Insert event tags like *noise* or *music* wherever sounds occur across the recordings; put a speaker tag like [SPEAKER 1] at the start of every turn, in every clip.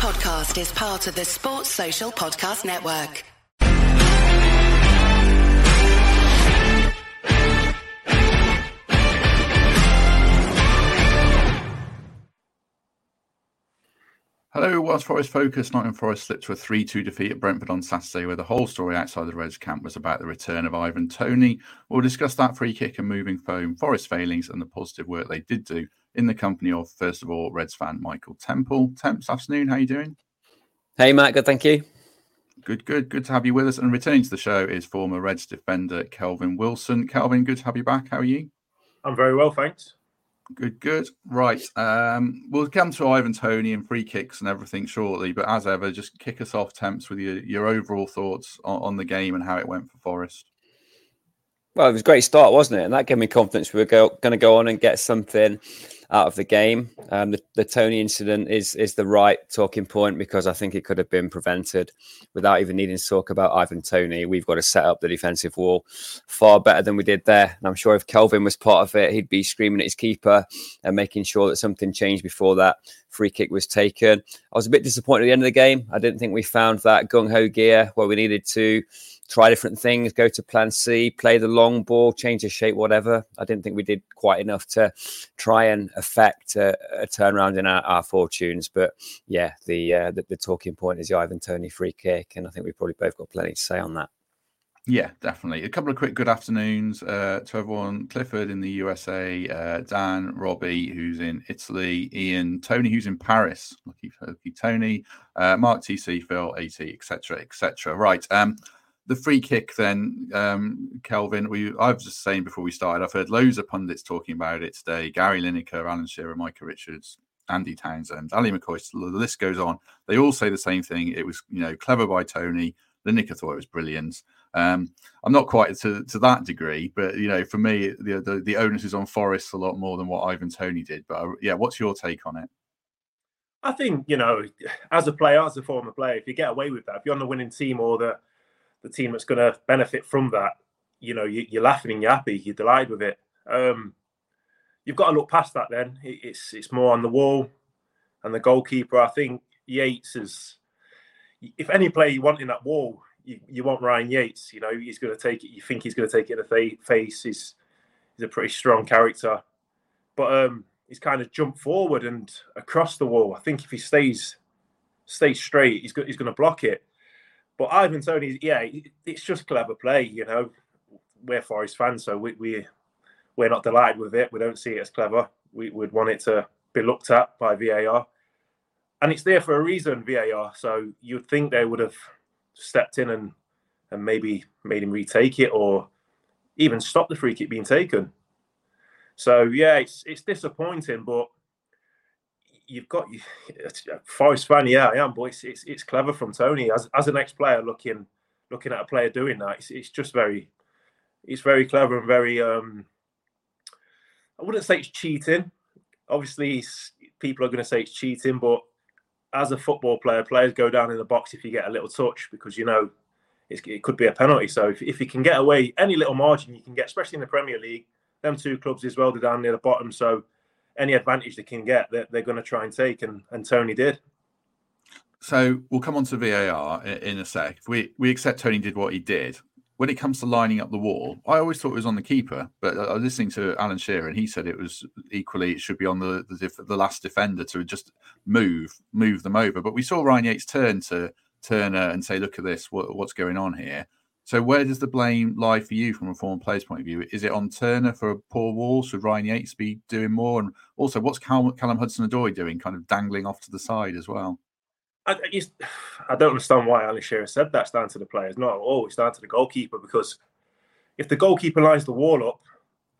[SPEAKER 1] podcast is part of the Sports Social Podcast Network.
[SPEAKER 2] Hello, was Forest focus. Nottingham Forest slipped to a 3 2 defeat at Brentford on Saturday, where the whole story outside the Reds camp was about the return of Ivan Toney. We'll discuss that free kick and moving foam, Forest failings, and the positive work they did do in the company of, first of all, Reds fan Michael Temple. Temps, afternoon, how you doing?
[SPEAKER 3] Hey, Matt, good, thank you.
[SPEAKER 2] Good, good, good to have you with us. And returning to the show is former Reds defender Kelvin Wilson. Kelvin, good to have you back. How are you?
[SPEAKER 4] I'm very well, thanks.
[SPEAKER 2] Good, good. Right. Um, we'll come to Ivan Toney and free kicks and everything shortly. But as ever, just kick us off, Temps, with your, your overall thoughts on, on the game and how it went for Forest.
[SPEAKER 3] Well, it was a great start, wasn't it? And that gave me confidence we were go, going to go on and get something out of the game. Um, the, the Toney incident is is the right talking point because I think it could have been prevented without even needing to talk about Ivan Toney. We've got to set up the defensive wall far better than we did there. And I'm sure if Kelvin was part of it, he'd be screaming at his keeper and making sure that something changed before that free kick was taken. I was a bit disappointed at the end of the game. I didn't think we found that gung ho gear where we needed to try different things, go to plan C, play the long ball, change the shape, whatever. I didn't think we did quite enough to try and affect a, a turnaround in our, our, fortunes. But yeah, the, uh, the, the talking point is the Ivan Toney free kick, and I think we probably both got plenty to say on that.
[SPEAKER 2] Yeah, definitely. A couple of quick good afternoons uh, to everyone. Clifford in the USA, uh, Dan, Robbie, who's in Italy, Ian, Tony, who's in Paris. Lucky, lucky Tony, uh, Mark TC, Phil, AT, etc., etc. Right. Um, the free kick, then, um, Kelvin, we I was just saying before we started, I've heard loads of pundits talking about it today. Gary Lineker, Alan Shearer, Micah Richards, Andy Townsend, Ally McCoist, the list goes on. They all say the same thing. It was, you know, clever by Toney. Lineker thought it was brilliant. Um, I'm not quite to, to that degree, but you know, for me, the, the, the onus is on Forest a lot more than what Ivan Toney did. But uh, yeah, what's your take on it?
[SPEAKER 4] I think you know, as a player, as a former player, if you get away with that, if you're on the winning team or the the team that's going to benefit from that, you know, you, are laughing and you're happy, you're delighted with it. Um, you've got to look past that. Then it's it's more on the wall and the goalkeeper. I think Yates is, if any player you want in that wall, you, you want Ryan Yates. You know, he's going to take it. You think he's going to take it in the face. He's he's a pretty strong character, but um, he's kind of jumped forward and across the wall. I think if he stays stays straight, he's go, he's going to block it. But Ivan Toney, yeah, it's just clever play. You know, we're Forest fans, so we, we we're not delighted with it. We don't see it as clever. We would want it to be looked at by VAR, and it's there for a reason. VAR, so you'd think they would have stepped in and and maybe made him retake it or even stop the free kick being taken. So yeah, it's it's disappointing, but you've got *sighs* Forest fan, yeah, I am, but it's, it's, it's clever from Toney as as an ex player looking looking at a player doing that. It's, it's just very it's very clever and very. um I wouldn't say it's cheating. Obviously, people are going to say it's cheating, but as a football player, players go down in the box if you get a little touch because you know it could be a penalty. So if, if you can get away any little margin you can get, especially in the Premier League, them two clubs as well, they're down near the bottom. So any advantage they can get, they're, they're going to try and take, and, and Toney did.
[SPEAKER 2] So we'll come on to VAR in a sec. We we accept Toney did what he did. When it comes to lining up the wall, I always thought it was on the keeper, but I was listening to Alan Shearer and he said it was equally it should be on the the, the last defender to just move move them over. But we saw Ryan Yates turn to Turner uh, and say, "Look at this, what, what's going on here?" So where does the blame lie for you from a former player's point of view? Is it on Turner for a poor wall? Should Ryan Yates be doing more? And also, what's Callum, Callum Hudson-Odoi doing, kind of dangling off to the side as well?
[SPEAKER 4] I, I don't understand why Alan Shearer said that's down to the players. Not at all. It's down to the goalkeeper because if the goalkeeper lines the wall up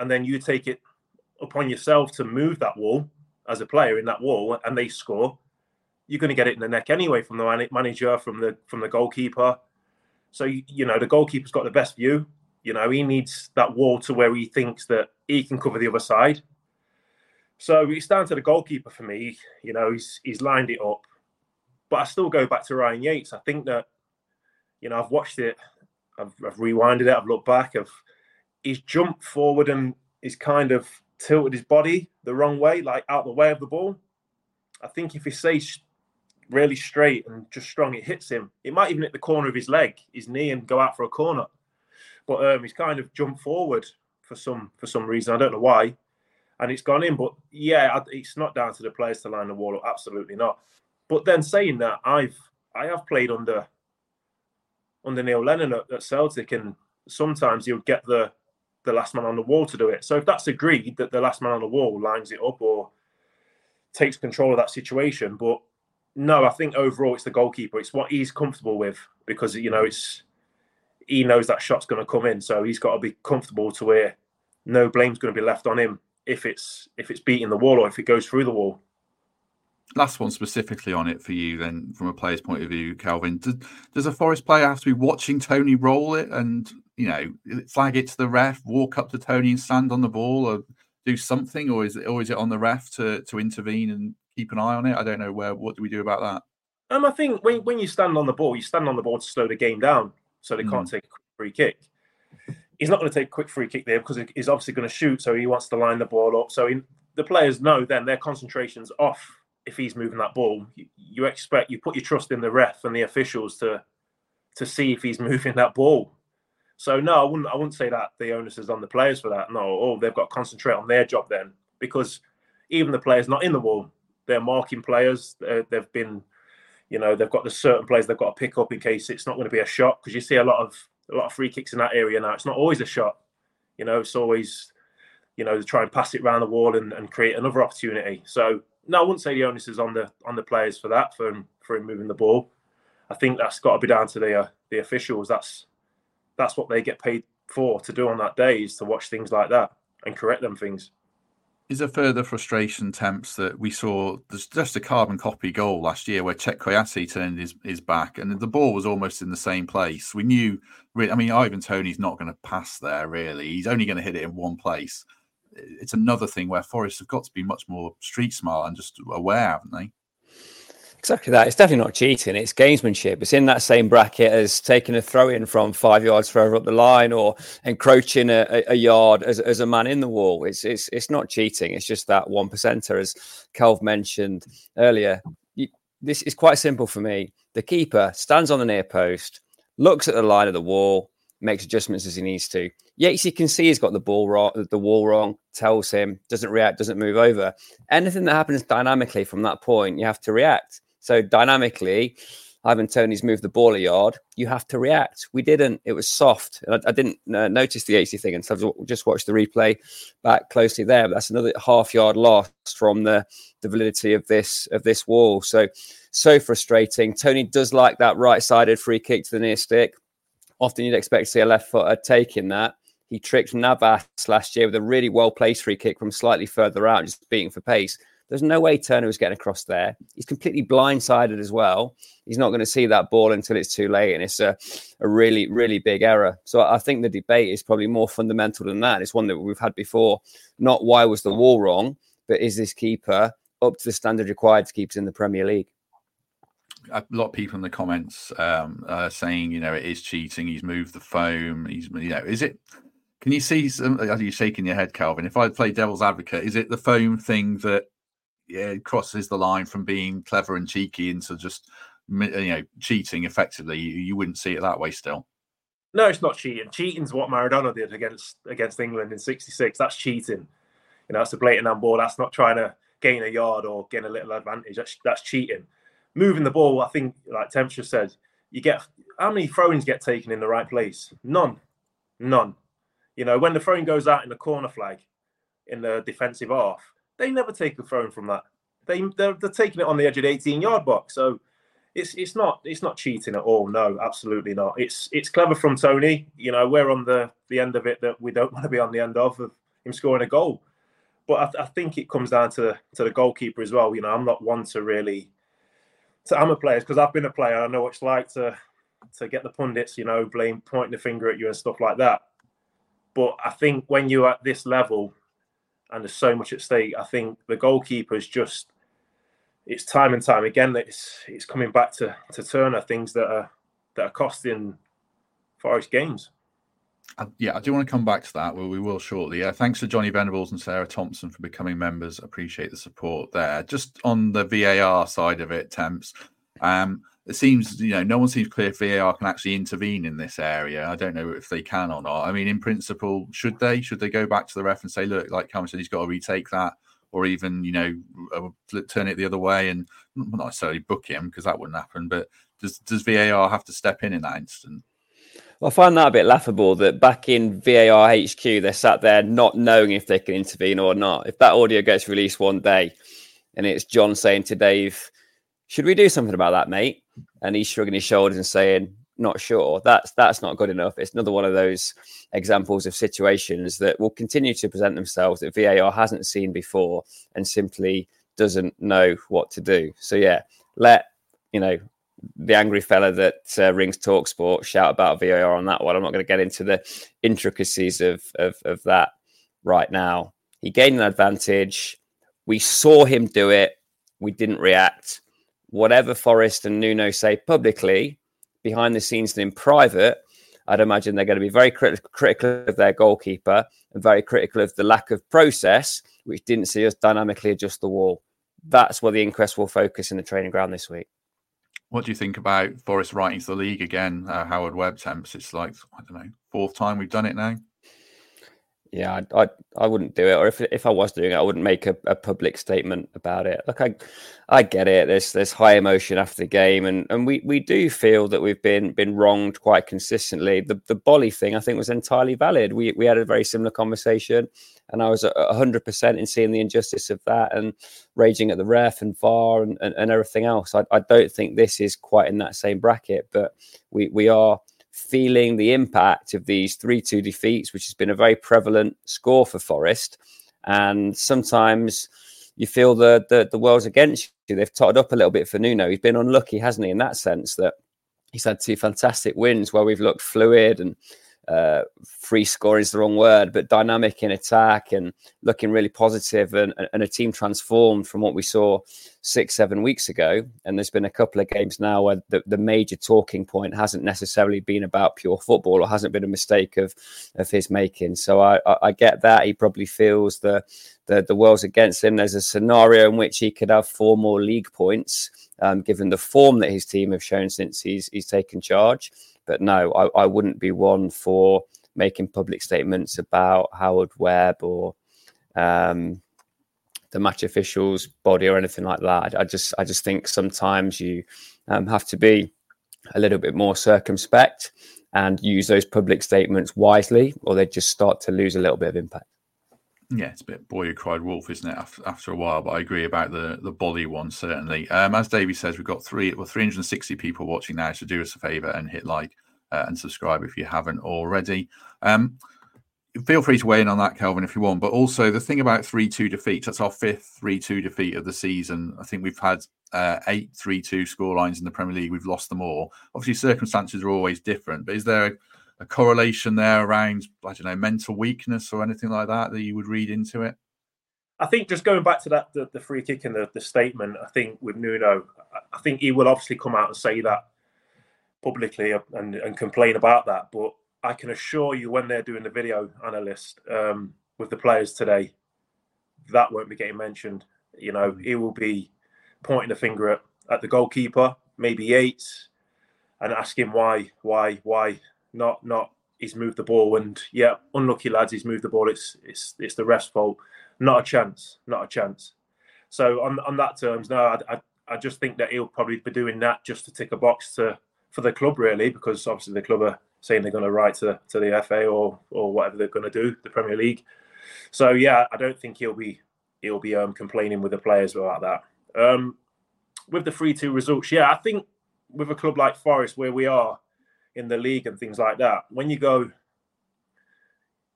[SPEAKER 4] and then you take it upon yourself to move that wall as a player in that wall and they score, you're going to get it in the neck anyway from the manager, from the from the goalkeeper so you know the goalkeeper's got the best view. You know he needs that wall to where he thinks that he can cover the other side. So it's down to the goalkeeper for me. You know he's he's lined it up, but I still go back to Ryan Yates. I think that you know I've watched it, I've, I've rewinded it, I've looked back. I've he's jumped forward and he's kind of tilted his body the wrong way, like out the way of the ball. I think if he stays really straight and just strong. It hits him. It might even hit the corner of his leg, his knee, and go out for a corner. But um, he's kind of jumped forward for some for some reason. I don't know why, and it's gone in. But yeah, it's not down to the players to line the wall up. Absolutely not. But then saying that, I've I have played under under Neil Lennon at, at Celtic, and sometimes you'll get the the last man on the wall to do it. So if that's agreed that the last man on the wall lines it up or takes control of that situation, but no, I think overall it's the goalkeeper. It's what he's comfortable with because you know it's he knows that shot's going to come in, so he's got to be comfortable to where no blame's going to be left on him if it's if it's beating the wall or if it goes through the wall.
[SPEAKER 2] Last one specifically on it for you, then, from a player's point of view, Kelvin. Does, does a Forest player have to be watching Toney roll it and you know flag it to the ref, walk up to Toney and stand on the ball, or do something, or is it or is it on the ref to to intervene and keep an eye on it? I don't know where. What do we do about that?
[SPEAKER 4] Um, I think when when you stand on the ball, you stand on the ball to slow the game down, so they mm. can't take a free kick. He's not going to take a quick free kick there because he's obviously going to shoot, so he wants to line the ball up. So he, the players know then their concentration's off if he's moving that ball. You, you expect you put your trust in the ref and the officials to to see if he's *laughs* moving that ball. So no, I wouldn't. I wouldn't say that the onus is on the players for that. No, oh, they've got to concentrate on their job then, because even the players not in the wall, they're marking players. they have been, you know, they've got the certain players they've got to pick up in case it's not going to be a shot. Because you see a lot of a lot of free kicks in that area now. It's not always a shot. You know, it's always, you know, to try and pass it around the wall and, and create another opportunity. So no, I wouldn't say the onus is on the on the players for that for him, for him moving the ball. I think that's got to be down to the uh, the officials. That's that's what they get paid for to do on that day is to watch things like that and correct them things.
[SPEAKER 2] Is a further frustration, Temps, that we saw there's just a carbon copy goal last year where Cheick Kouyaté turned his, his back and the ball was almost in the same place. We knew, I mean, Ivan Toney's not going to pass there, really. He's only going to hit it in one place. It's another thing where Forest have got to be much more street smart and just aware, haven't they?
[SPEAKER 3] Exactly that. It's definitely not cheating. It's gamesmanship. It's in that same bracket as taking a throw in from five yards further up the line or encroaching a, a yard as, as a man in the wall. It's it's it's not cheating. It's just that one percenter, as Kelv mentioned earlier. You, this is quite simple for me. The keeper stands on the near post, looks at the line of the wall, makes adjustments as he needs to. Yes, you can see he's got the ball wrong, the wall wrong, tells him, doesn't react, doesn't move over. Anything that happens dynamically from that point, you have to react. So dynamically, Ivan Toney's moved the ball a yard. You have to react. We didn't. It was soft. I, I didn't uh, notice the AC thing, and so I just watched the replay back closely there. But that's another half yard loss from the the validity of this of this wall. So so frustrating. Toney does like that right sided free kick to the near stick. Often you'd expect to see a left footer taking that. He tricked Navas last year with a really well placed free kick from slightly further out, just beating for pace. There's no way Turner was getting across there. He's completely blindsided as well. He's not going to see that ball until it's too late, and it's a, a really, really big error. So I think the debate is probably more fundamental than that. It's one that we've had before. Not why was the wall wrong, but is this keeper up to the standard required to keep us in the Premier League?
[SPEAKER 2] a lot of people in the comments um, are saying, you know, it is cheating. He's moved the foam. He's, you know, is it? Can you see? Some, are you shaking your head, Kelvin? If I play devil's advocate, is it the foam thing that yeah, crosses the line from being clever and cheeky into just you know cheating effectively. You, wouldn't see it that way still.
[SPEAKER 4] No, it's not cheating. Cheating's what Maradona did against against England in '66. That's cheating. You know, that's a blatant handball. That's not trying to gain a yard or gain a little advantage. That's that's cheating. Moving the ball, I think, like Temperature said, you get how many throw-ins get taken in the right place? None, none. You know, when the throwing goes out in the corner flag in the defensive half, they never take a throw from that. They they're, they're taking it on the edge of the 18 yard box. So it's it's not it's not cheating at all. No, absolutely not. It's it's clever from Toney. You know, we're on the the end of it that we don't *laughs* want to be on the end of of him scoring a goal. But I, I think it comes down to to the goalkeeper as well. You know, I'm not one to really to I'm a player because I've been a player. I know what it's like to to get the pundits, you know, blame pointing the finger at you and stuff like that. But I think when you're at this level, and there's so much at stake. I think the goalkeeper is just it's time and time again that it's it's coming back to to Turner things that are that are costing Forest games.
[SPEAKER 2] Uh, yeah, I do want to come back to that. Well, we will shortly. Uh, thanks to Johnny Venables and Sarah Thompson for becoming members. Appreciate the support there. Just on the VAR side of it, temps. Um, it seems you know no one seems clear if VAR can actually intervene in this area. I don't know if they can or not. I mean, in principle, should they? Should they go back to the ref and say, look, like Cameron said, he's got to retake that, or even you know uh, turn it the other way and not necessarily book him because that wouldn't happen. But does does VAR have to step in in that instant?
[SPEAKER 3] I find that a bit laughable that back in VAR HQ, they're sat there not knowing if they can intervene or not. If that audio gets released one day and it's John saying to Dave, Should we do something about that, mate? And he's shrugging his shoulders and saying, Not sure. That's that's not good enough. It's another one of those examples of situations that will continue to present themselves that VAR hasn't seen before and simply doesn't know what to do. So yeah, let you know the angry fella that uh, rings talk sport shout about VAR on that one. I'm not going to get into the intricacies of, of, of that right now. He gained an advantage. We saw him do it. We didn't react. Whatever Forest and Nuno say publicly, behind the scenes and in private, I'd imagine they're going to be very crit- critical of their goalkeeper and very critical of the lack of process, which didn't see us dynamically adjust the wall. That's where the inquest will focus in the training ground this week.
[SPEAKER 2] What do you think about Forest writing to the league again? Uh, Howard Webb temps. It's like I don't know, fourth time we've done it now.
[SPEAKER 3] Yeah, I, I, I wouldn't do it, or if if I was doing it, I wouldn't make a, a public statement about it. Look, I I get it. There's there's high emotion after the game, and, and we, we do feel that we've been been wronged quite consistently. The the Boly thing I think was entirely valid. We we had a very similar conversation, and I was hundred percent in seeing the injustice of that and raging at the ref and VAR and, and, and everything else. I, I don't think this is quite in that same bracket, but we we are feeling the impact of these 3 2 defeats, which has been a very prevalent score for Forest. And sometimes you feel the, the, the world's against you. They've totted up a little bit for Nuno. He's been unlucky, hasn't he, in that sense that he's had two fantastic wins where we've looked fluid and uh, free scoring is the wrong word, but dynamic in attack and looking really positive and, and a team transformed from what we saw six, seven weeks ago. And there's been a couple of games now where the, the major talking point hasn't necessarily been about pure football or hasn't been a mistake of, of his making. So I, I, I get that. He probably feels the, the, the world's against him. There's a scenario in which he could have four more league points, um, given the form that his team have shown since he's, he's taken charge. But no, I, I wouldn't be one for making public statements about Howard Webb or um, the match officials body or anything like that. I, I just I just think sometimes you um, have to be a little bit more circumspect and use those public statements wisely, or they just start to lose a little bit of impact.
[SPEAKER 2] Yeah, it's a bit boy who cried wolf, isn't it? After, a while, but I agree about the the Boly one certainly. Um, as Davey says, we've got three well 360 people watching now, so do us a favor and hit like uh, and subscribe if you haven't already. Um, feel free to weigh in on that, Kelvin, if you want. But also the thing about three two defeats, that's our fifth three two defeat of the season. I think we've had uh, eight three two score lines in the Premier League. We've lost them all. Obviously, circumstances are always different, but is there a, correlation there around I don't know mental weakness or anything like that that you would read into it?
[SPEAKER 4] I think just going back to that the, the free kick and the, the statement, I think with Nuno, I think he will obviously come out and say that publicly and, and complain about that. But I can assure you, when they're doing the video analyst um, with the players today, that won't be getting mentioned. You know, he will be pointing a finger at, at the goalkeeper, maybe Yates, and asking why, why, why not, not. He's moved the ball, and yeah, unlucky lads. He's moved the ball. It's it's it's the rest fault. Not a chance. Not a chance. So on on that terms, no, I, I I just think that he'll probably be doing that just to tick a box to for the club, really, because obviously the club are saying they're going to write to, to the FA or or whatever they're going to do, the Premier League. So yeah, I don't think he'll be he'll be um, complaining with the players about that. Um, with the three two results, yeah, I think with a club like Forest, where we are in the league and things like that, when you go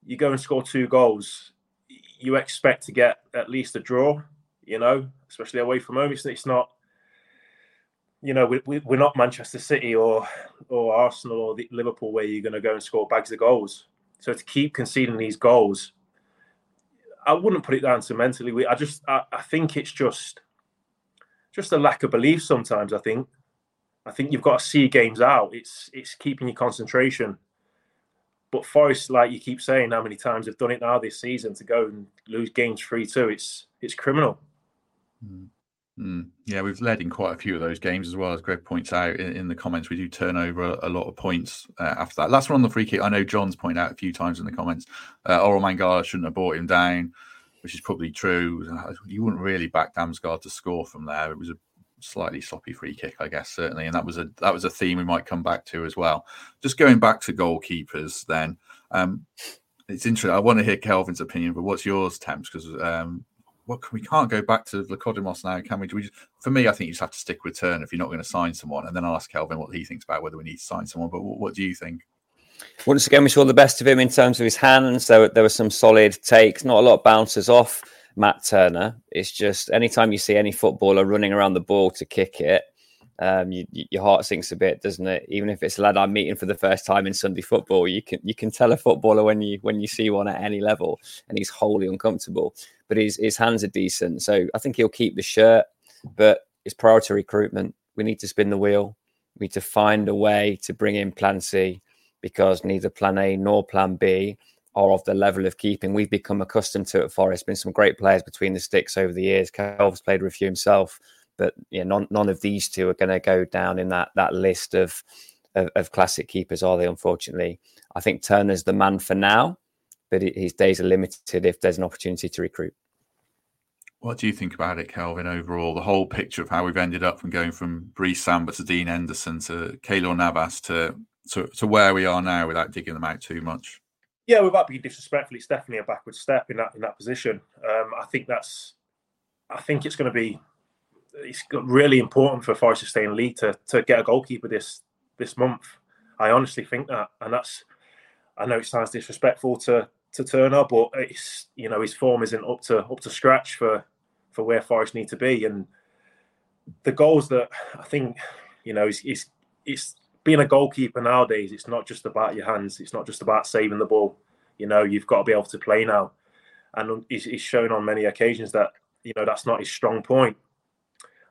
[SPEAKER 4] you go and score two goals, you expect to get at least a draw. You know, especially away from home. It's, not you know, we, we, we're not Manchester City or or Arsenal or Liverpool where you're going to go and score bags of goals. So to keep conceding these goals, I wouldn't put it down to mentally. We, I just, I, I think it's just, just a lack of belief. Sometimes I think, I think you've got to see games out. It's, it's keeping your concentration. But Forest, like you keep saying, how many times they've done it now this season to go and lose games three two? It's, it's criminal.
[SPEAKER 2] Mm. Mm, yeah, we've led in quite a few of those games as well, as Greg points out in, in the comments. We do turn over a, lot of points uh, after that. Last one on the free kick. I know John's pointed out a few times in the comments. Uh, Orel Mangala shouldn't have brought him down, which is probably true. You wouldn't really back Damsgaard to score from there. It was a slightly sloppy free kick, I guess, certainly, and that was a that was a theme we might come back to as well. Just going back to goalkeepers, then. Um, it's interesting. I want to hear Kelvin's opinion, but what's yours, Temps? Because um, what can, we can't go back to Vlachodimos now, can we? we just, for me, I think you just have to stick with Turner if you're not going to sign someone, and then I'll ask Kelvin what he thinks about whether we need to sign someone. But what, what do you think?
[SPEAKER 3] Once again, we saw the best of him in terms of his hands. There, there were some solid takes, not a lot of bounces off Matt Turner. It's just anytime you see any footballer running around the ball to kick it, um, you, you, your heart sinks a bit, doesn't it? Even if it's a lad I'm meeting for the first time in Sunday football, you can you can tell a footballer when you when you see one at any level, and he's wholly uncomfortable. But his his hands are decent, so I think he'll keep the shirt. But it's priority recruitment. We need to spin the wheel. We need to find a way to bring in Plan C because neither Plan A nor Plan B are of the level of keeping we've become accustomed to at Forest. Been some great players between the sticks over the years. Kelv's played with a few himself but yeah, none none of these two are going to go down in that that list of, of, of classic keepers, are they? Unfortunately, I think Turner's the man for now, but his days are limited if there's an opportunity to recruit.
[SPEAKER 2] What do you think about it, Kelvin? Overall, the whole picture of how we've ended up from going from Brice Samba to Dean Henderson to Keylor Navas to, to to where we are now, without digging them out too much.
[SPEAKER 4] Yeah, without being disrespectful, it's definitely a backward step in that in that position. Um, I think that's, I think it's going to be it's really important for Forest to stay in league to to get a goalkeeper this this month. I honestly think that, and that's. I know it sounds disrespectful to to Turner, but it's you know his form isn't up to up to scratch for for where Forest need to be, and the goals that I think you know is is it's being a goalkeeper nowadays. It's not just about your hands. It's not just about saving the ball. You know you've got to be able to play now, and he's, shown on many occasions that you know that's not his strong point.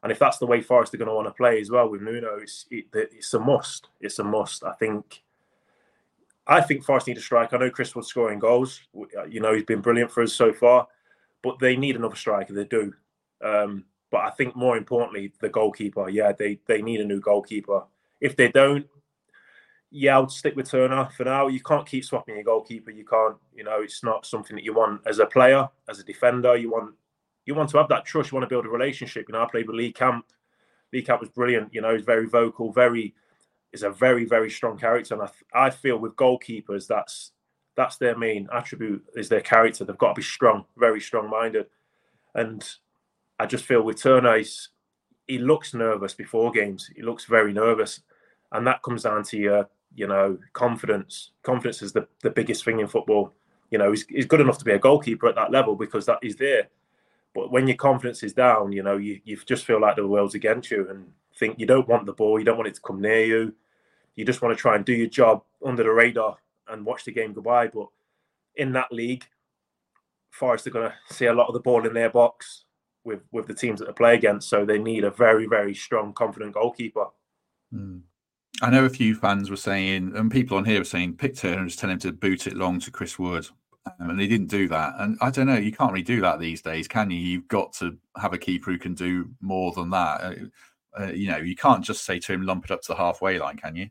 [SPEAKER 4] And if that's the way Forest are going to want to play as well with Nuno, it's it, it's a must. It's a must. I think. I think Forest need a strike. I know Chris was scoring goals. Uh, you know he's been brilliant for us so far, but they need another striker. They do. Um, but I think more importantly, the goalkeeper. Yeah, they they need a new goalkeeper. If they don't, yeah, I'll stick with Turner for now. You can't keep swapping your goalkeeper. You can't. You know, it's not something that you want as a player, as a defender. You want you want to have that trust. You want to build a relationship. You know, I played with Lee Camp. Lee Camp was brilliant. You know, he's very vocal, very is a very very strong character, and I, I feel with goalkeepers that's that's their main attribute is their character. They've got to be strong, very strong minded, and I just feel with Turner, he looks nervous before games. He looks very nervous, and that comes down to your you know confidence. Confidence is the the biggest thing in football. You know, he's, he's good enough to be a goalkeeper at that level because that is there but when your confidence is down, you know, you, you just feel like the world's against you and think you don't want the ball, you don't want it to come near you. You just want to try and do your job under the radar and watch the game go by. But in that league, Forest are going to see a lot of the ball in their box with, with the teams that they play against. So they need a very, very strong, confident goalkeeper.
[SPEAKER 2] Mm. I know a few fans were saying, and people on here were saying, pick Turner and just tell him to boot it long to Chris Wood um, and they didn't do that. And I don't know, you can't really do that these days, can you? You've got to have a keeper who can do more than that. Uh, uh, you know, you can't just say to him, lump it up to the halfway line, can you?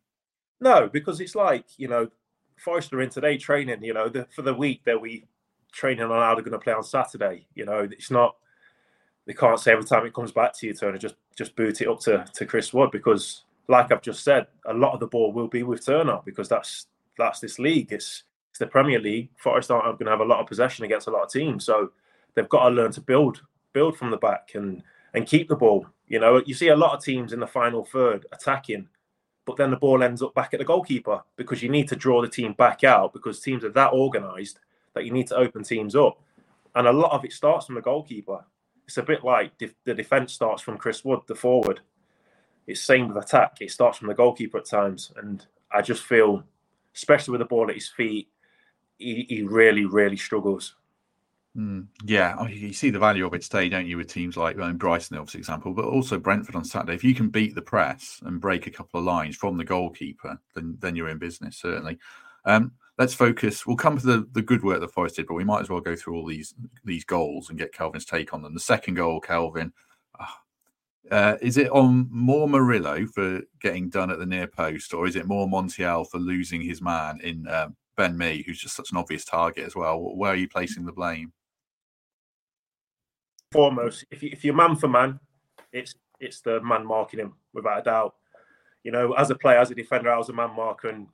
[SPEAKER 4] No, because it's like you know, Forrester in today training. You know, the, for the week that we training on how they're going to play on Saturday. You know, it's not. They can't say every time it comes back to you, Turner, just just boot it up to to Chris Wood because, like I've just said, a lot of the ball will be with Turner because that's that's this league. It's it's the Premier League. Forest aren't going to have a lot of possession against a lot of teams, so they've got to learn to build, build from the back and and keep the ball. You know, you see a lot of teams in the final third attacking, but then the ball ends up back at the goalkeeper because you need to draw the team back out because teams are that organised that you need to open teams up, and a lot of it starts from the goalkeeper. It's a bit like the defence starts from Chris Wood, the forward. It's same with attack. It starts from the goalkeeper at times, and I just feel, especially with the ball at his feet, he, he really, really struggles.
[SPEAKER 2] Mm, yeah, I mean, you see the value of it today, don't you, with teams like well, Brighton, obviously, example, but also Brentford on Saturday. If you can beat the press and break a couple of lines from the goalkeeper, then then you're in business, certainly. Um, let's focus. We'll come to the, the good work that Forest did, but we might as well go through all these these goals and get Kelvin's take on them. The second goal, Kelvin, oh, Uh, is it on more Murillo for getting done at the near post, or is it more Montiel for losing his man in uh, Ben Mee, who's just such an obvious target as well? Where are you placing the blame?
[SPEAKER 4] Foremost, if, you, if you're man for man, it's it's the man marking him without a doubt. You know, as a player, as a defender, I was a man marker, and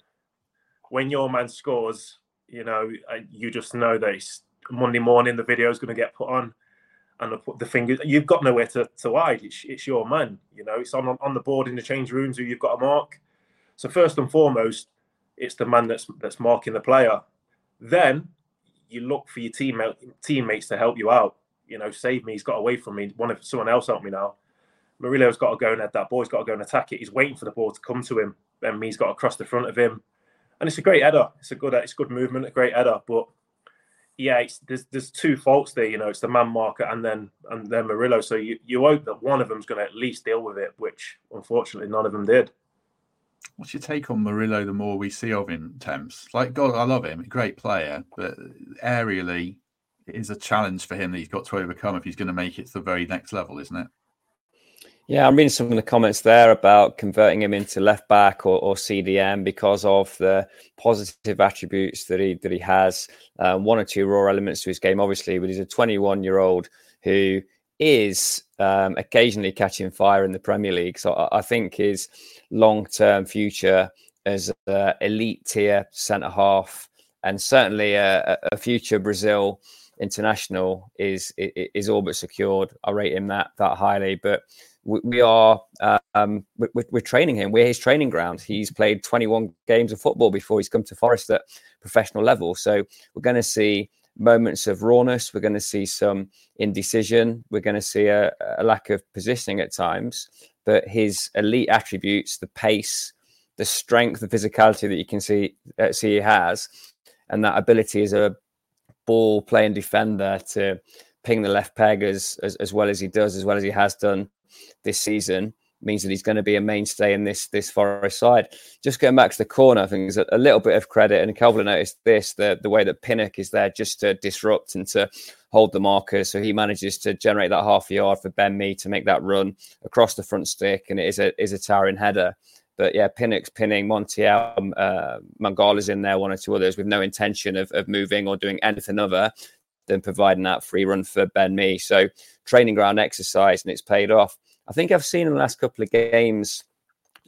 [SPEAKER 4] when your man scores, you know, uh, you just know that Monday morning the video is going to get put on and the, finger you've got nowhere to, to hide. It's, it's your man, you know. It's on on the board in the change rooms who you've got to mark. So first and foremost, it's the man that's that's marking the player. Then you look for your teammate teammates to help you out. You know, save me. He's got away from me. One of someone else help me now. Murillo's got to go and head that boy's got to go and attack it. He's waiting for the ball to come to him. and he's got to cross the front of him. And it's a great header. It's a good, it's good movement, a great header. But yeah, there's there's two faults there. You know, it's the man marker and then and then Murillo. So you, you hope that one of them's going to at least deal with it, which unfortunately none of them did.
[SPEAKER 2] What's your take on Murillo? The more we see of him, Temps, like God, I love him, great player, but aerially, it is a challenge for him that he's got to overcome if he's going to make it to the very next level, isn't it?
[SPEAKER 3] Yeah, I'm reading some of the comments there about converting him into left back or, or CDM because of the positive attributes that he that he has. Um, one or two raw elements to his game, obviously, but he's a 21 year old who is um, occasionally catching fire in the Premier League. So I, I think his long term future as an elite tier centre half and certainly a, a future Brazil international is is all but secured. I rate him that that highly, but we, are um, we're, we're, training him. We're his training ground. He's played 21 games of football before he's come to Forest at professional level. So we're going to see moments of rawness. We're going to see some indecision. We're going to see a, a lack of positioning at times. But his elite attributes, the pace, the strength, the physicality that you can see uh, see he has, and that ability as a ball playing defender to ping the left peg as, as, as well as he does, as well as he has done this season means that he's going to be a mainstay in this this Forest side. Just going back to the corner, I think there's a, little bit of credit, and Kelvin noticed this the the way that Pinnock is there just to disrupt and to hold the markers. So he manages to generate that half yard for Ben Mee to make that run across the front stick, and it is a is a towering header. But yeah, Pinnock's pinning Montiel, um, uh, Mangala's in there, one or two others with no intention of, of moving or doing anything other than providing that free run for Ben Mee. So training ground exercise, and it's paid off. I think I've seen in the last couple of games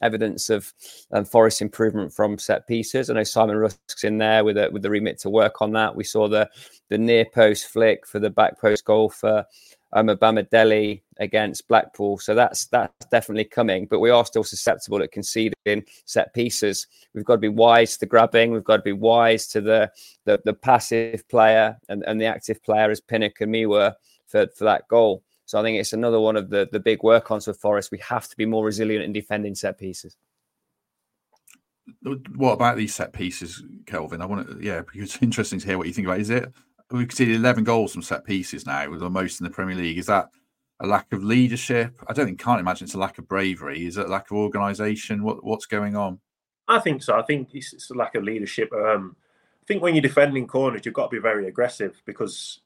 [SPEAKER 3] evidence of um, Forest improvement from set pieces. I know Simon Rusk's in there with a, with the remit to work on that. We saw the the near post flick for the back post goal for um, Delhi against Blackpool. So that's that's definitely coming. But we are still susceptible at conceding set pieces. We've got to be wise to grabbing. We've got to be wise to the the, the passive player and, and the active player as Pinnock and Mee were for, for that goal. So I think it's another one of the the big work ons for Forest. We have to be more resilient in defending set pieces.
[SPEAKER 2] What about these set pieces, Kelvin? I want to, yeah, because it's interesting to hear what you think about. Is it we have conceded 11 goals from set pieces now, with the most in the Premier League? Is that a lack of leadership? I don't think, can't imagine it's a lack of bravery. Is it a lack of organisation? What what's going on?
[SPEAKER 4] I think so. I think it's, it's a lack of leadership. Um, I think when you're defending corners, you've got to be very aggressive because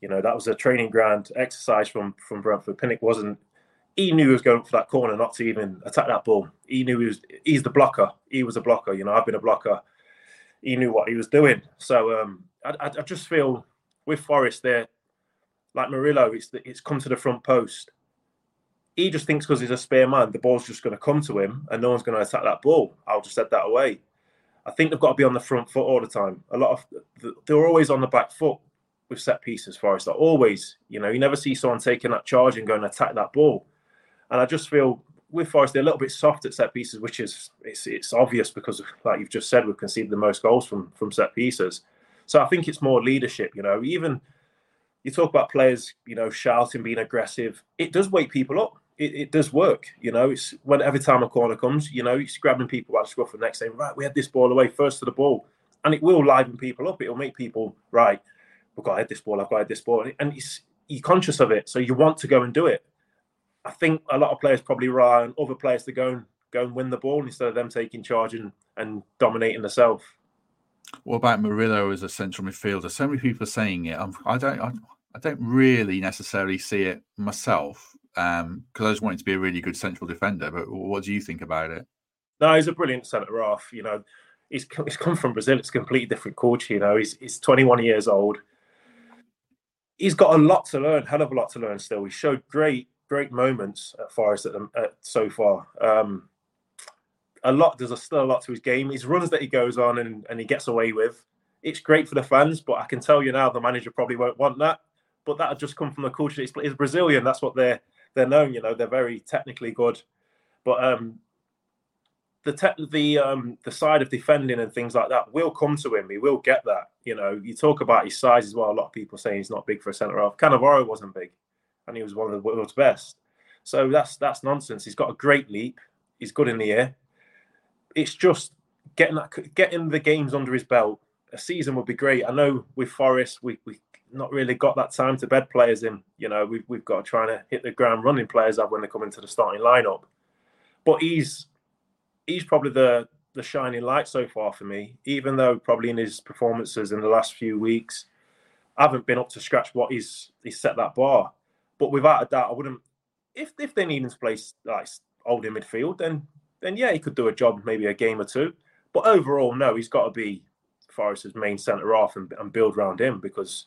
[SPEAKER 4] you know, that was a training ground exercise from from Brentford. Pinnock wasn't. He knew he was going for that corner, not to even attack that ball. He knew he was. He's the blocker. He was a blocker. You know, I've been a blocker. He knew what he was doing. So um, I, I just feel with Forest there, like Murillo, it's it's come to the front post. He just thinks because he's a spare man, the ball's just going to come to him, and no one's going to attack that ball. I'll just set that away. I think they've got to be on the front foot all the time. A lot of they're always on the back foot with set pieces, Forest are always, you know, you never see someone taking that charge and going to attack that ball. And I just feel with Forest, they're a little bit soft at set pieces, which is it's it's obvious because, like you've just said, we've conceded the most goals from from set pieces. So I think it's more leadership. You know, even you talk about players, you know, shouting, being aggressive. It does wake people up. It, it does work. You know, it's when every time a corner comes, you know, it's grabbing people by the scruff of the neck, saying, "Right, we had this ball away first to the ball," and it will liven people up. It'll make people right I've got to head this ball, I've got to head this ball. And you're conscious of it. So you want to go and do it. I think a lot of players probably rely on other players to go and go and win the ball instead of them taking charge and, and dominating themselves.
[SPEAKER 2] What about Murillo as a central midfielder? So many people are saying it. I'm, I don't. I, I don't really necessarily see it myself. because um, I just want him to be a really good central defender. But what do you think about it?
[SPEAKER 4] No, he's a brilliant centre half. You know, he's he's come from Brazil. It's a completely different culture. You know, he's he's 21 years old. He's got a lot to learn, hell of a lot to learn. Still, he showed great great moments at Forest at, at so far. Um, a lot. There's a, still a lot to his game. His runs that he goes on and, and he gets away with. It's great for the fans, but I can tell you now the manager probably won't want that. But that'll just come from the culture. It's, it's Brazilian. That's what they're they're known. You know, they're very technically good. But um, the te- the um, the side of defending and things like that will come to him. He will get that. You know, you talk about his size as well. A lot of people saying he's not big for a centre half. Cannavaro wasn't big, and he was one of the world's best. So that's that's nonsense. He's got a great leap. He's good in the air it's just getting that, getting the games under his belt. A season would be great. I know with Forest, we we not really got that time to bed players in. You know, we've we've got to try to hit the ground running players up when they come into the starting lineup. But he's he's probably the the shining light so far for me. Even though probably in his performances in the last few weeks, I haven't been up to scratch what he's he's set that bar. But without a doubt, I wouldn't. If if they need him to play like holding midfield, then then yeah, he could do a job, maybe a game or two. But overall, no, he's got to be Forest's main centre off and, and build around him because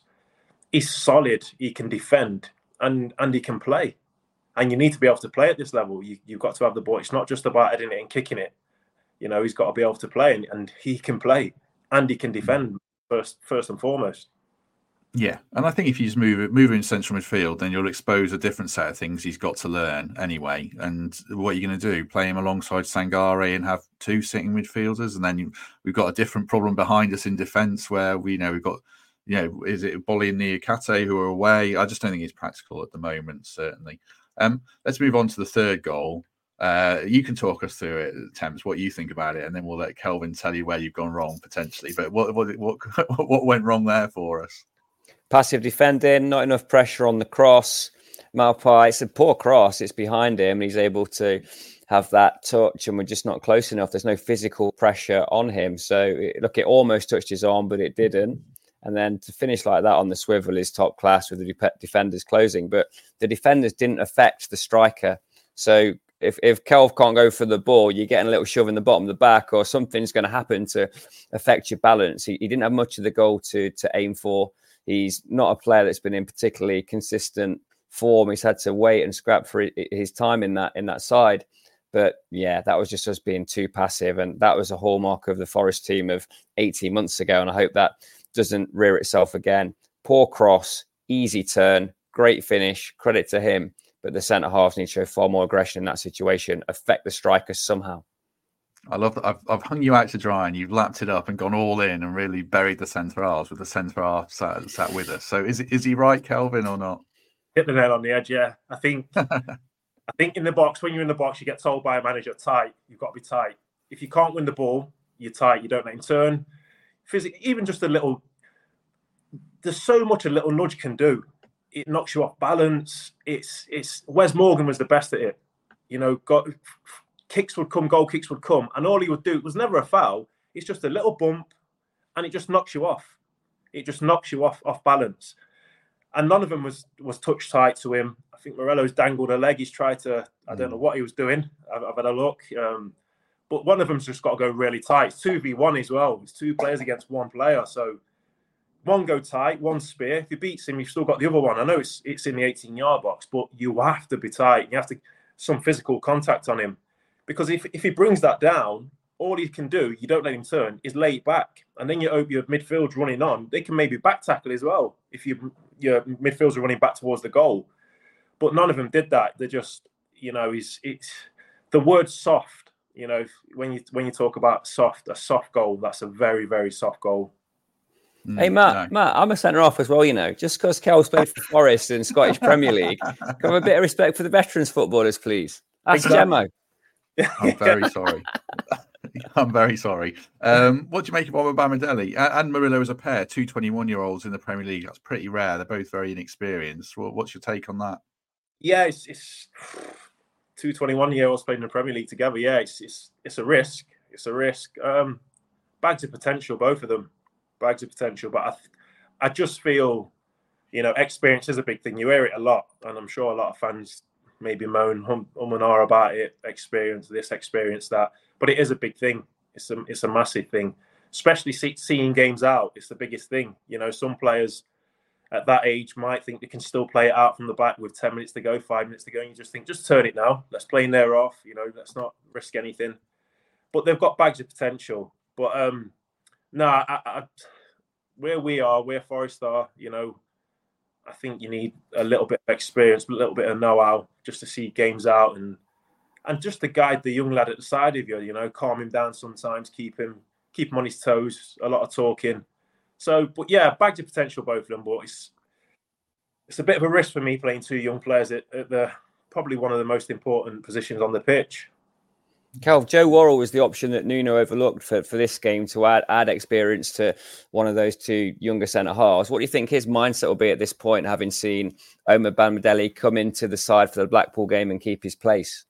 [SPEAKER 4] he's solid. He can defend and and he can play. And you need to be able to play at this level. You, you've got to have the ball. It's not just about heading it and kicking it. You know, he's got to be able to play, and, and he can play and he can mm. defend first first and foremost.
[SPEAKER 2] Yeah, and I think if you just move move in central midfield, then you'll expose a different set of things he's got to learn anyway. And what are you going to do? Play him alongside Sangare and have two sitting midfielders, and then you, we've got a different problem behind us in defence where we you know we've got you know is it Boly and Niakhaté who are away? I just don't think it's practical at the moment. Certainly. Um, let's move on to the third goal. Uh, you can talk us through it, Temps, what you think about it, and then we'll let Kelvin tell you where you've gone wrong potentially. But what what what, *laughs* what went wrong there for us?
[SPEAKER 3] Passive defending, not enough pressure on the cross. Maupay, it's a poor cross. It's behind him, and he's able to have that touch, and we're just not close enough. There's no physical pressure on him. So, look, it almost touched his arm, but it didn't. And then to finish like that on the swivel is top class with the defenders closing. But the defenders didn't affect the striker. So if if Kelv can't go for the ball, you're getting a little shove in the bottom of the back, or something's going to happen to affect your balance. He, he, didn't have much of the goal to to aim for. He's not a player that's been in particularly consistent form. He's had to wait and scrap for his time in that in that side. But yeah, that was just us being too passive, and that was a hallmark of the Forest team of 18 months ago. And I hope that doesn't rear itself again. Poor cross, easy turn, great finish. Credit to him. But the centre halves need to show far more aggression in that situation, affect the strikers somehow.
[SPEAKER 2] I love that. I've, I've hung you out to dry and you've lapped it up and gone all in and really buried the centre halves with the centre half sat, sat with us. So is is he right, Kelvin, or not?
[SPEAKER 4] Hit the nail on the edge. Yeah, I think. *laughs* I think in the box, when you're in the box, you get told by a manager tight. You've got to be tight. If you can't win the ball, you're tight. You don't let him turn. Even just a little. There's so much a little nudge can do. It knocks you off balance. It's it's. Wes Morgan was the best at it. You know, got kicks would come, goal kicks would come, and all he would do was never a foul. It's just a little bump, and it just knocks you off. It just knocks you off off balance. And none of them was was touch tight to him. I think Murillo's dangled a leg. He's tried to. I don't know what he was doing. I've, I've had a look. Um, but one of them's just got to go really tight. It's two v one as well. It's two players against one player. So one go tight, one spear. If he beats him, you've still got the other one. I know it's it's in the 18 yard box, but you have to be tight. You have to some physical contact on him. Because if, if he brings that down, all he can do, you don't let him turn, is lay it back. And then you hope your midfield's running on. They can maybe back tackle as well if you, your midfielders are running back towards the goal. But none of them did that. They're just, you know, he's it's the word soft. You know, when you when you talk about soft, a soft goal, that's a very very soft goal.
[SPEAKER 3] Mm, hey Matt, no. Matt, I'm a centre off as well. You know, just because Kel's played for Forest in Scottish Premier League, *laughs* have a bit of respect for the veterans footballers, please. That's exactly. Gemmo. *laughs*
[SPEAKER 2] I'm very sorry. *laughs* I'm very sorry. Um, what do you make of Omobamidele and Murillo as a pair? Two 21 year olds in the Premier League. That's pretty rare. They're both very inexperienced. What's your take on that?
[SPEAKER 4] Yeah, it's, it's *sighs* two 21 year olds playing in the Premier League together. Yeah, it's it's, it's a risk. It's a risk. Um, bags of potential, both of them. Bags of potential. But I, I just feel, you know, experience is a big thing. You hear it a lot, and I'm sure a lot of fans maybe moan hum, hum and ah about it, experience this, experience that. But it is a big thing. It's a it's a massive thing, especially see, seeing games out. It's the biggest thing. You know, some players at that age might think they can still play it out from the back with 10 minutes to go, five minutes to go. And you just think, just turn it now. Let's play in there off. You know, let's not risk anything. But they've got bags of potential. But um, no, nah, where we are, where Forest are, you know, I think you need a little bit of experience, a little bit of know-how, just to see games out and and just to guide the young lad at the side of you. You know, calm him down sometimes, keep him keep him on his toes. A lot of talking. So, but yeah, bags of potential both of them. But it's it's a bit of a risk for me playing two young players at, at the probably one of the most important positions on the pitch.
[SPEAKER 3] Cal, Joe Worrall was the option that Nuno overlooked for, for this game to add add experience to one of those two younger centre halves. What do you think his mindset will be at this point, having seen Omobamidele come into the side for the Blackpool game and keep his place?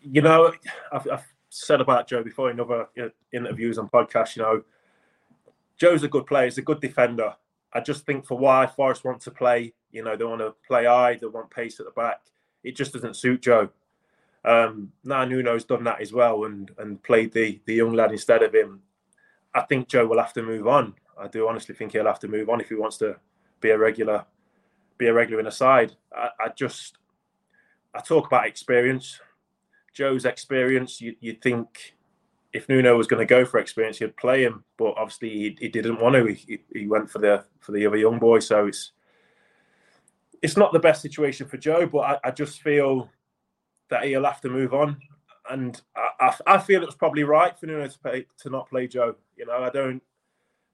[SPEAKER 4] You know, I've, I've said about Joe before in other uh, interviews and podcasts. You know, Joe's a good player. He's a good defender. I just think for why Forest want to play, you know, they want to play high, they want pace at the back. It just doesn't suit Joe. Um, now Nuno's done that as well and and played the the young lad instead of him. I think Joe will have to move on. I do honestly think he'll have to move on if he wants to be a regular, be a regular in the side. I, I just, I talk about experience. Joe's experience. You you think if Nuno was going to go for experience, he'd play him, but obviously he, he didn't want to. He, he went for the for the other young boy. So it's it's not the best situation for Joe, but I, I just feel that he'll have to move on. And I, I, I feel it was probably right for Nuno to, to not play Joe. You know, I don't,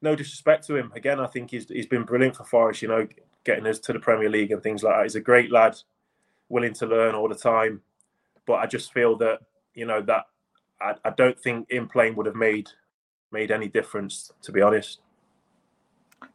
[SPEAKER 4] no disrespect to him. Again, I think he's, he's been brilliant for Forest, you know, getting us to the Premier League and things like that. He's a great lad, willing to learn all the time. But I just feel that, you know, that I, I don't think in playing would have made made any difference, to be honest.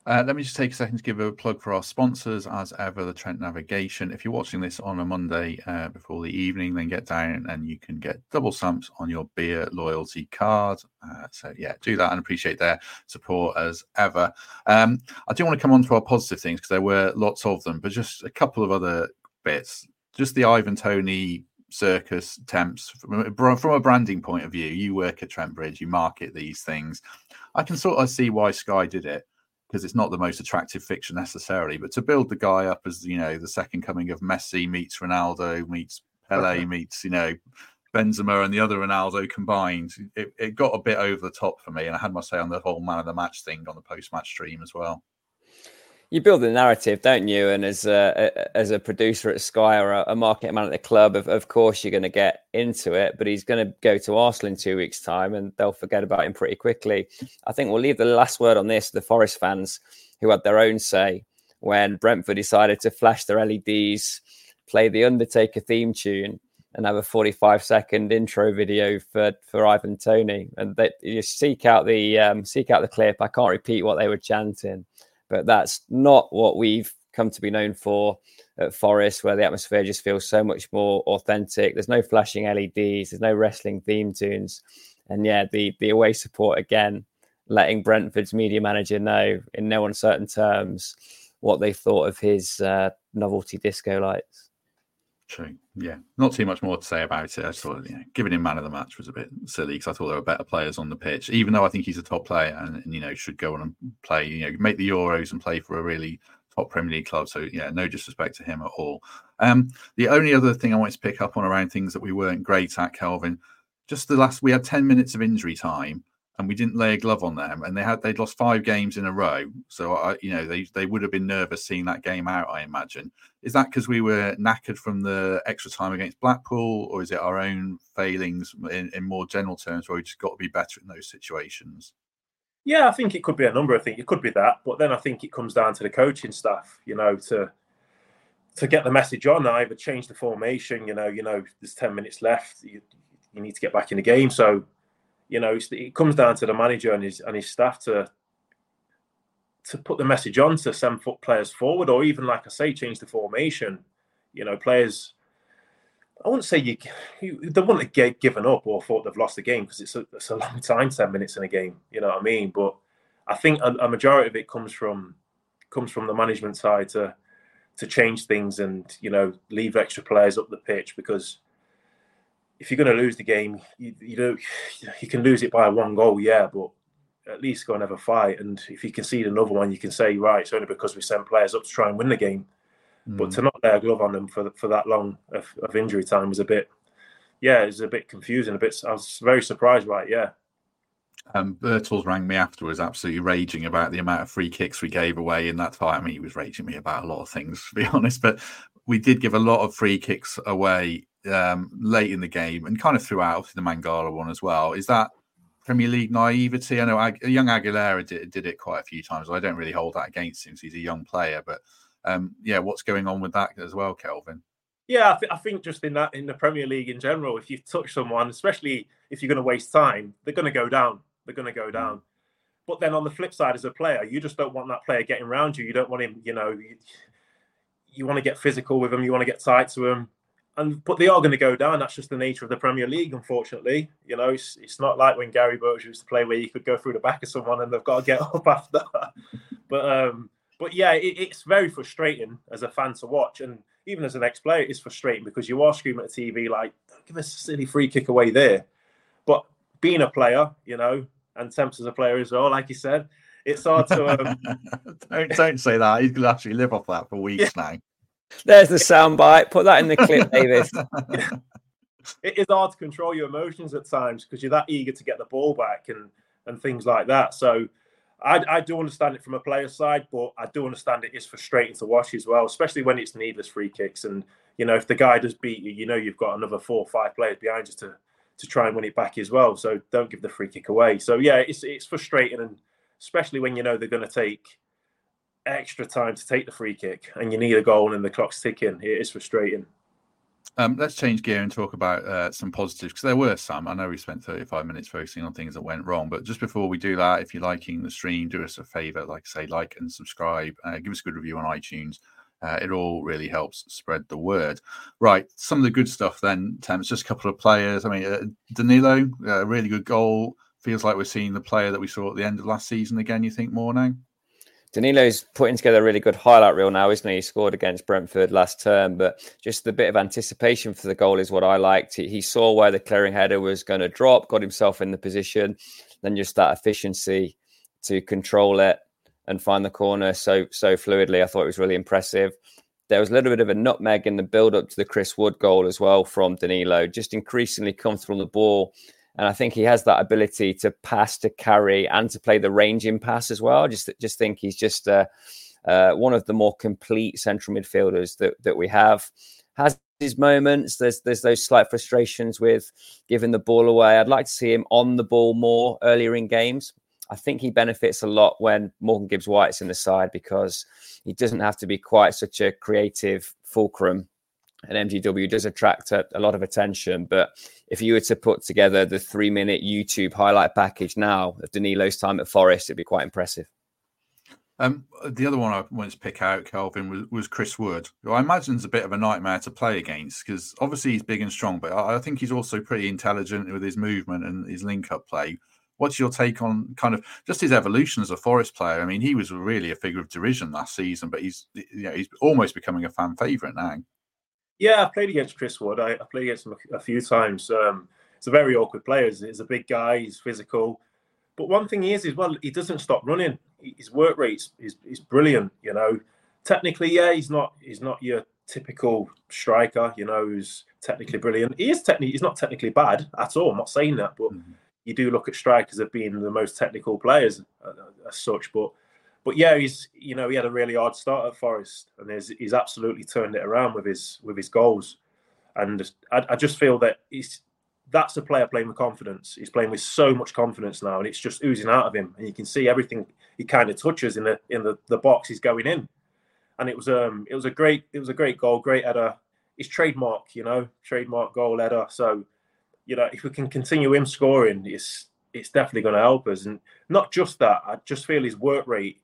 [SPEAKER 2] Uh, let me just take a second to give a plug for our sponsors, as ever, the Trent Navigation. If you're watching this on a Monday uh, before the evening, then get down and you can get double stamps on your beer loyalty card. Uh, so, yeah, do that and appreciate their support as ever. Um, I do want to come on to our positive things because there were lots of them, but just a couple of other bits. Just the Ivan Toney circus Temps from, from a branding point of view. You work at Trent Bridge, you market these things. I can sort of see why Sky did it because it's not the most attractive fiction necessarily. But to build the guy up as you know the second coming of Messi meets Ronaldo meets Pele meets you know Benzema and the other Ronaldo combined, it, it got a bit over the top for me. And I had my say on the whole man of the match thing on the post match stream as well
[SPEAKER 3] you build the narrative, don't you? And as a, as a producer at Sky or a, market man at the club, of, of course you're going to get into it. But he's going to go to Arsenal in two weeks' time, and they'll forget about him pretty quickly. I think we'll leave the last word on this: to the Forest fans who had their own say when Brentford decided to flash their LEDs, play the Undertaker theme tune, and have a 45 second intro video for for Ivan Toney. And that you seek out the um, seek out the clip. I can't repeat what they were chanting but that's not what we've come to be known for at Forest, where the atmosphere just feels so much more authentic. There's no flashing LEDs, there's no wrestling theme tunes, and yeah, the the away support again, letting Brentford's media manager know in no uncertain terms what they thought of his uh, novelty disco lights.
[SPEAKER 2] True. Yeah. Not too much more to say about it. I just thought, you know, giving him man of the match was a bit silly because I thought there were better players on the pitch, even though I think he's a top player and, and, you know, should go on and play, you know, make the Euros and play for a really top Premier League club. So, yeah, no disrespect to him at all. Um, the only other thing I wanted to pick up on around things that we weren't great at, Kelvin, just the last, we had 10 minutes of injury time and we didn't lay a glove on them, and they had they'd lost five games in a row. So I, you know, they they would have been nervous seeing that game out. I imagine. Is that because we were knackered from the extra time against Blackpool, or is it our own failings in, in more general terms, where we just got to be better in those situations?
[SPEAKER 4] Yeah, I think it could be a number of things. It could be that, but then I think it comes down to the coaching staff. You know, to to get the message on, either change the formation. You know, you know, there's ten minutes left. You, you need to get back in the game. So you know, it comes down to the manager and his and his staff to to put the message on to send players forward, or even like I say, change the formation. You know, players. I wouldn't say you, you they wouldn't have get, given up or thought they've lost the game because it's a, it's a long *laughs* time, ten minutes in a game. You know what I mean? But I think a, a majority of it comes from comes from the management side to to change things and you know leave extra players up the pitch because if you're going to lose the game, you, you know you can lose it by one goal, yeah, but at least go and have a fight. And if you concede another one, you can say, right, it's only because we sent players up to try and win the game. Mm. But to not lay a glove on them for for that long of, of injury time was a bit, yeah, it was a bit confusing. A bit, I was very surprised by it. Yeah.
[SPEAKER 2] Um, Bertels rang me afterwards, absolutely raging about the amount of free kicks we gave away in that fight. I mean, he was raging me about a lot of things, *laughs* to be honest. But we did give a lot of free kicks away um, late in the game and kind of throughout the Mangala one as well. Is that Premier League naivety? I know Ag- young Aguilera did, did it quite a few times. I don't really hold that against him because he's a young player. But um, yeah, what's going on with that as well, Kelvin?
[SPEAKER 4] Yeah, I, th- I, think just in that in the Premier League in general, if you touch someone, especially if you're going to waste time, they're going to go down. They're going to go down. But then on the flip side, as a player, you just don't want that player getting around you. You don't want him, you know, you, you want to get physical with them, You want to get tight to them, And but they are going to go down. That's just the nature of the Premier League, unfortunately. You know, it's, it's not like when Gary Burge used to play where you could go through the back of someone and they've got to get *laughs* up after. But um, but yeah, it, it's very frustrating as a fan to watch, and even as an ex-player, it's frustrating because you are screaming at the TV like, "Give us a silly free kick away there." But being a player, you know, and Temps as a player as well, like you said, it's hard to. Um... *laughs*
[SPEAKER 2] don't don't say that. He's going to actually live off that for weeks yeah. now.
[SPEAKER 3] There's the soundbite. Put that in the clip, *laughs* Davies. *laughs*
[SPEAKER 4] it is hard to control your emotions at times because you're that eager to get the ball back and and things like that. So. I, I do understand it from a player's side, but I do understand it is frustrating to watch as well, especially when it's needless free kicks. And you know, if the guy does beat you, you know you've got another four or five players behind you to to try and win it back as well. So don't give the free kick away. So yeah, it's it's frustrating, and especially when you know they're going to take extra time to take the free kick and you need a goal and the clock's ticking. It is frustrating.
[SPEAKER 2] Um, let's change gear and talk about uh, some positives because there were some. I know we spent 35 minutes focusing on things that went wrong, but just before we do that, if you're liking the stream, do us a favor, like say, like and subscribe. Uh, give us a good review on iTunes. Uh, it all really helps spread the word. Right, some of the good stuff then, Temps, just a couple of players. I mean, uh, Danilo, a really good goal. Feels like we're seeing the player that we saw at the end of last season again, you think more now?
[SPEAKER 3] Danilo's putting together a really good highlight reel now, isn't he? He scored against Brentford last term, but just the bit of anticipation for the goal is what I liked. He, he saw where the clearing header was going to drop, got himself in the position, then just that efficiency to control it and find the corner so so fluidly. I thought it was really impressive. There was a little bit of a nutmeg in the build up to the Chris Wood goal as well from Danilo, just increasingly comfortable on the ball and I think he has that ability to pass, to carry, and to play the ranging pass as well. Just just think he's just uh, uh, one of the more complete central midfielders that that we have. Has his moments. There's there's those slight frustrations with giving the ball away. I'd like to see him on the ball more earlier in games. I think he benefits a lot when Morgan Gibbs White's in the side because he doesn't have to be quite such a creative fulcrum and MGW does attract a, a, lot of attention. But if you were to put together the three minute YouTube highlight package now of Danilo's time at Forest, it'd be quite impressive.
[SPEAKER 2] Um, the other one I wanted to pick out, Kelvin, was, was Chris Wood, who I imagine is a bit of a nightmare to play against because obviously he's big and strong, but I, I think he's also pretty intelligent with his movement and his link up play. What's your take on kind of just his evolution as a Forest player? I mean, he was really a figure of derision last season, but he's you know, he's almost becoming a fan favorite now.
[SPEAKER 4] Yeah, I played against Chris Wood. I, I played against him a, a few times. Um, he's a very awkward player. He's, he's, a big guy. He's physical. But one thing he is, is well, he doesn't stop running. His work rate is, is brilliant. You know, technically, yeah, he's not he's not your typical striker. You know, who's technically brilliant. He is technically he's not technically bad at all. I'm not saying that, but mm-hmm. you do look at strikers as being the most technical players uh, as such. But but yeah, he's you know he had a really hard start at Forest, and he's, he's absolutely turned it around with his with his goals, and I, I just feel that he's that's a player playing with confidence. He's playing with so much confidence now, and it's just oozing out of him, and you can see everything he kind of touches in the in the, the box he's going in, and it was um it was a great it was a great goal, great header. His trademark, you know, trademark goal header. So, you know, if we can continue him scoring, it's it's definitely going to help us. And not just that, I just feel his work rate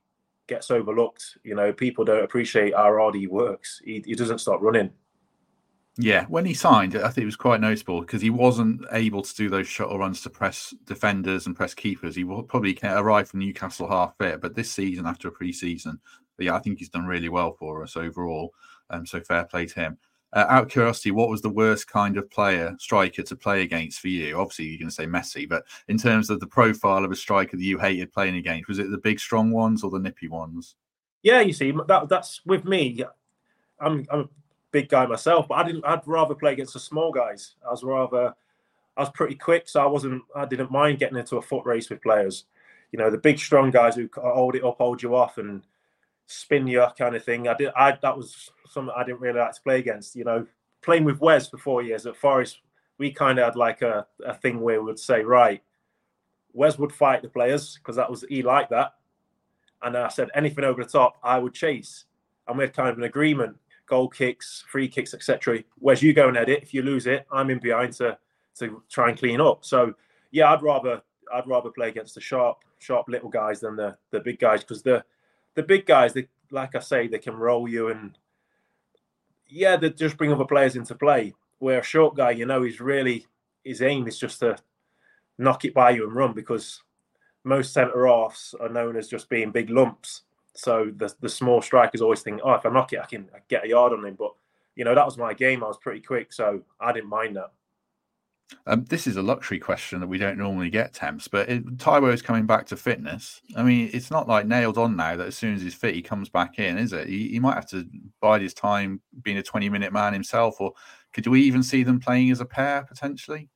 [SPEAKER 4] gets overlooked. You know, people don't appreciate how hard he works. He, he doesn't stop running.
[SPEAKER 2] Yeah, when he signed, I think it was quite noticeable because he wasn't able to do those shuttle runs to press defenders and press keepers. He probably arrived from Newcastle half fit, but this season, after a pre-season, yeah, I think he's done really well for us overall. Um, so fair play to him. Uh, out of curiosity, what was the worst kind of player, striker to play against for you? Obviously, you're going to say Messi, but in terms of the profile of a striker that you hated playing against, was it the big, strong ones or the nippy ones?
[SPEAKER 4] Yeah, you see, that that's with me. I'm I'm a big guy myself, but I didn't. I'd rather play against the small guys. I was rather. I was pretty quick, so I wasn't. I didn't mind getting into a foot race with players. You know, the big, strong guys who hold it up, hold you off, and spin you kind of thing. I did. I that was something I didn't really like to play against. You know, playing with Wes for four years at Forest, we kind of had like a, a thing where we would say, right, Wes would fight the players because that was he liked that, and I said anything over the top, I would chase, and we had kind of an agreement: goal kicks, free kicks, etc. Wes, you go and edit. If you lose it, I'm in behind to to try and clean up. So yeah, I'd rather I'd rather play against the sharp sharp little guys than the the big guys because the the big guys, they like I say, they can roll you and yeah, they just bring other players into play. Where a short guy, you know, he's really his aim is just to knock it by you and run because most centre offs are known as just being big lumps. So the the small strikers always think, oh, if I knock it, I can get a yard on him. But you know, that was my game. I was pretty quick, so I didn't mind that.
[SPEAKER 2] Um, this is a luxury question that we don't normally get, Temps, but it, Taiwo is coming back to fitness. I mean, it's not like nailed on now that as soon as he's fit, he comes back in, is it? He, he might have to bide his time being a 20 minute man himself, or could we even see them playing as a pair potentially?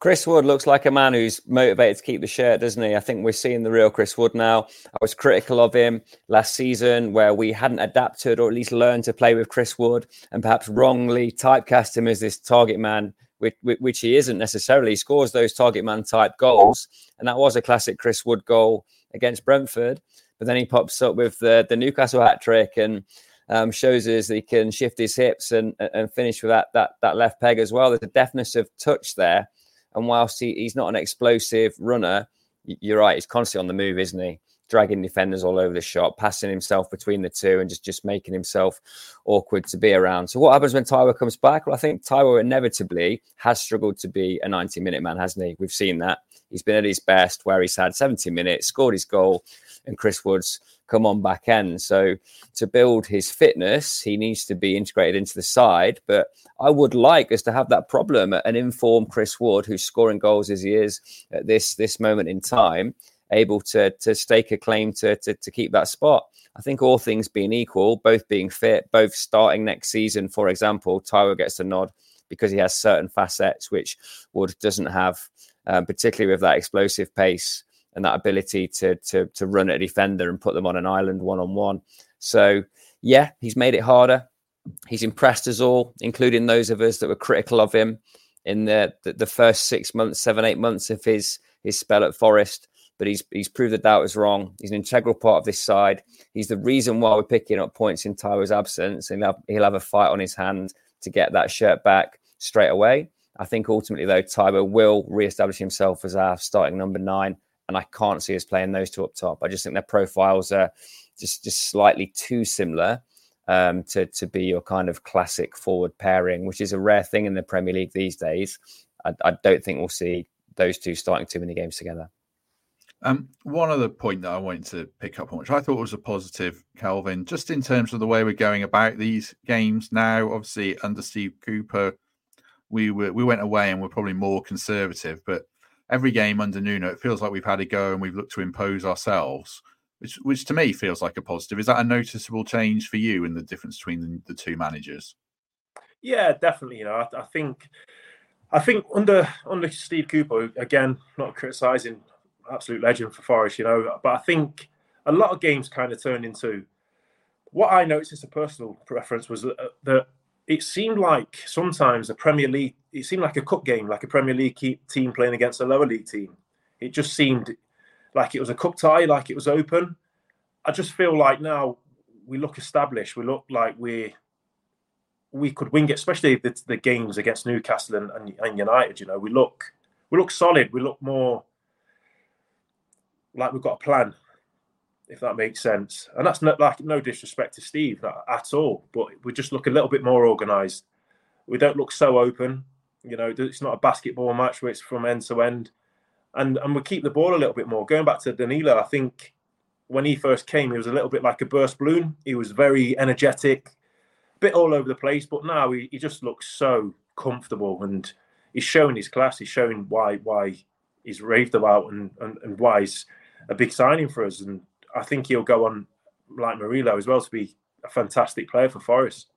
[SPEAKER 3] Chris Wood looks like a man who's motivated to keep the shirt, doesn't he? I think we're seeing the real Chris Wood now. I was critical of him last season where we hadn't adapted or at least learned to play with Chris Wood and perhaps wrongly typecast him as this target man which, which he isn't necessarily. He scores those target man type goals, and that was a classic Chris Wood goal against Brentford. But then he pops up with the, the Newcastle hat trick and um, shows us that he can shift his hips and and finish with that that that left peg as well. There's a deftness of touch there, and whilst he, he's not an explosive runner, you're right. He's constantly on the move, isn't he? Dragging defenders all over the shop, passing himself between the two, and just just making himself awkward to be around. So what happens when Taiwo comes back? Well, I think Taiwo inevitably has struggled to be a 90 minute man, hasn't he? We've seen that. He's been at his best where he's had 70 minutes, scored his goal, and Chris Woods come on back end. So to build his fitness, he needs to be integrated into the side. But I would like us to have that problem, an informed Chris Wood, who's scoring goals as he is at this this moment in time, able to to stake a claim to, to, to keep that spot. I think all things being equal, both being fit, both starting next season, for example, Taiwo gets a nod because he has certain facets which Wood doesn't have, um, particularly with that explosive pace and that ability to to to run at a defender and put them on an island one on one. So yeah, he's made it harder. He's impressed us all, including those of us that were critical of him in the the, the first six months, seven eight months of his his spell at Forest but he's he's proved the doubt was wrong. He's an integral part of this side. He's the reason why we're picking up points in Taiwo's absence, he'll have, he'll have a fight on his hand to get that shirt back straight away. I think ultimately, though, Taiwo will re-establish himself as our starting number nine, and I can't see us playing those two up top. I just think their profiles are just just slightly too similar um, to to be your kind of classic forward pairing, which is a rare thing in the Premier League these days. I, I don't think we'll see those two starting too many games together.
[SPEAKER 2] Um, one other point that I wanted to pick up on, which I thought was a positive, Kelvin, just in terms of the way we're going about these games now. Obviously, under Steve Cooper, we were we went away and we're probably more conservative. But every game under Nuno, it feels like we've had a go and we've looked to impose ourselves, which which to me feels like a positive. Is that a noticeable change for you in the difference between the, the two managers?
[SPEAKER 4] Yeah, definitely. You know, I, I think I think under under Steve Cooper, again, not criticizing absolute legend for Forest, you know. But I think a lot of games kind of turned into what I noticed as a personal preference was that, that it seemed like sometimes a Premier League, it seemed like a cup game, like a Premier League team playing against a lower league team. It just seemed like it was a cup tie, like it was open. I just feel like now we look established. We look like we we could win it, especially the, the games against Newcastle and, and, and United. You know, we look we look solid. We look more like we've got a plan, if that makes sense. And that's not like no disrespect to Steve uh, at all, but we just look a little bit more organised. We don't look so open. You know, it's not a basketball match where it's from end to end, and and we keep the ball a little bit more. Going back to Danilo, I think when he first came, he was a little bit like a burst balloon. He was very energetic, bit all over the place, but now he, he just looks so comfortable and he's showing his class. He's showing why why he's raved about and, and, and why he's a big signing for us. And I think he'll go on like Murillo as well to be a fantastic player for Forest.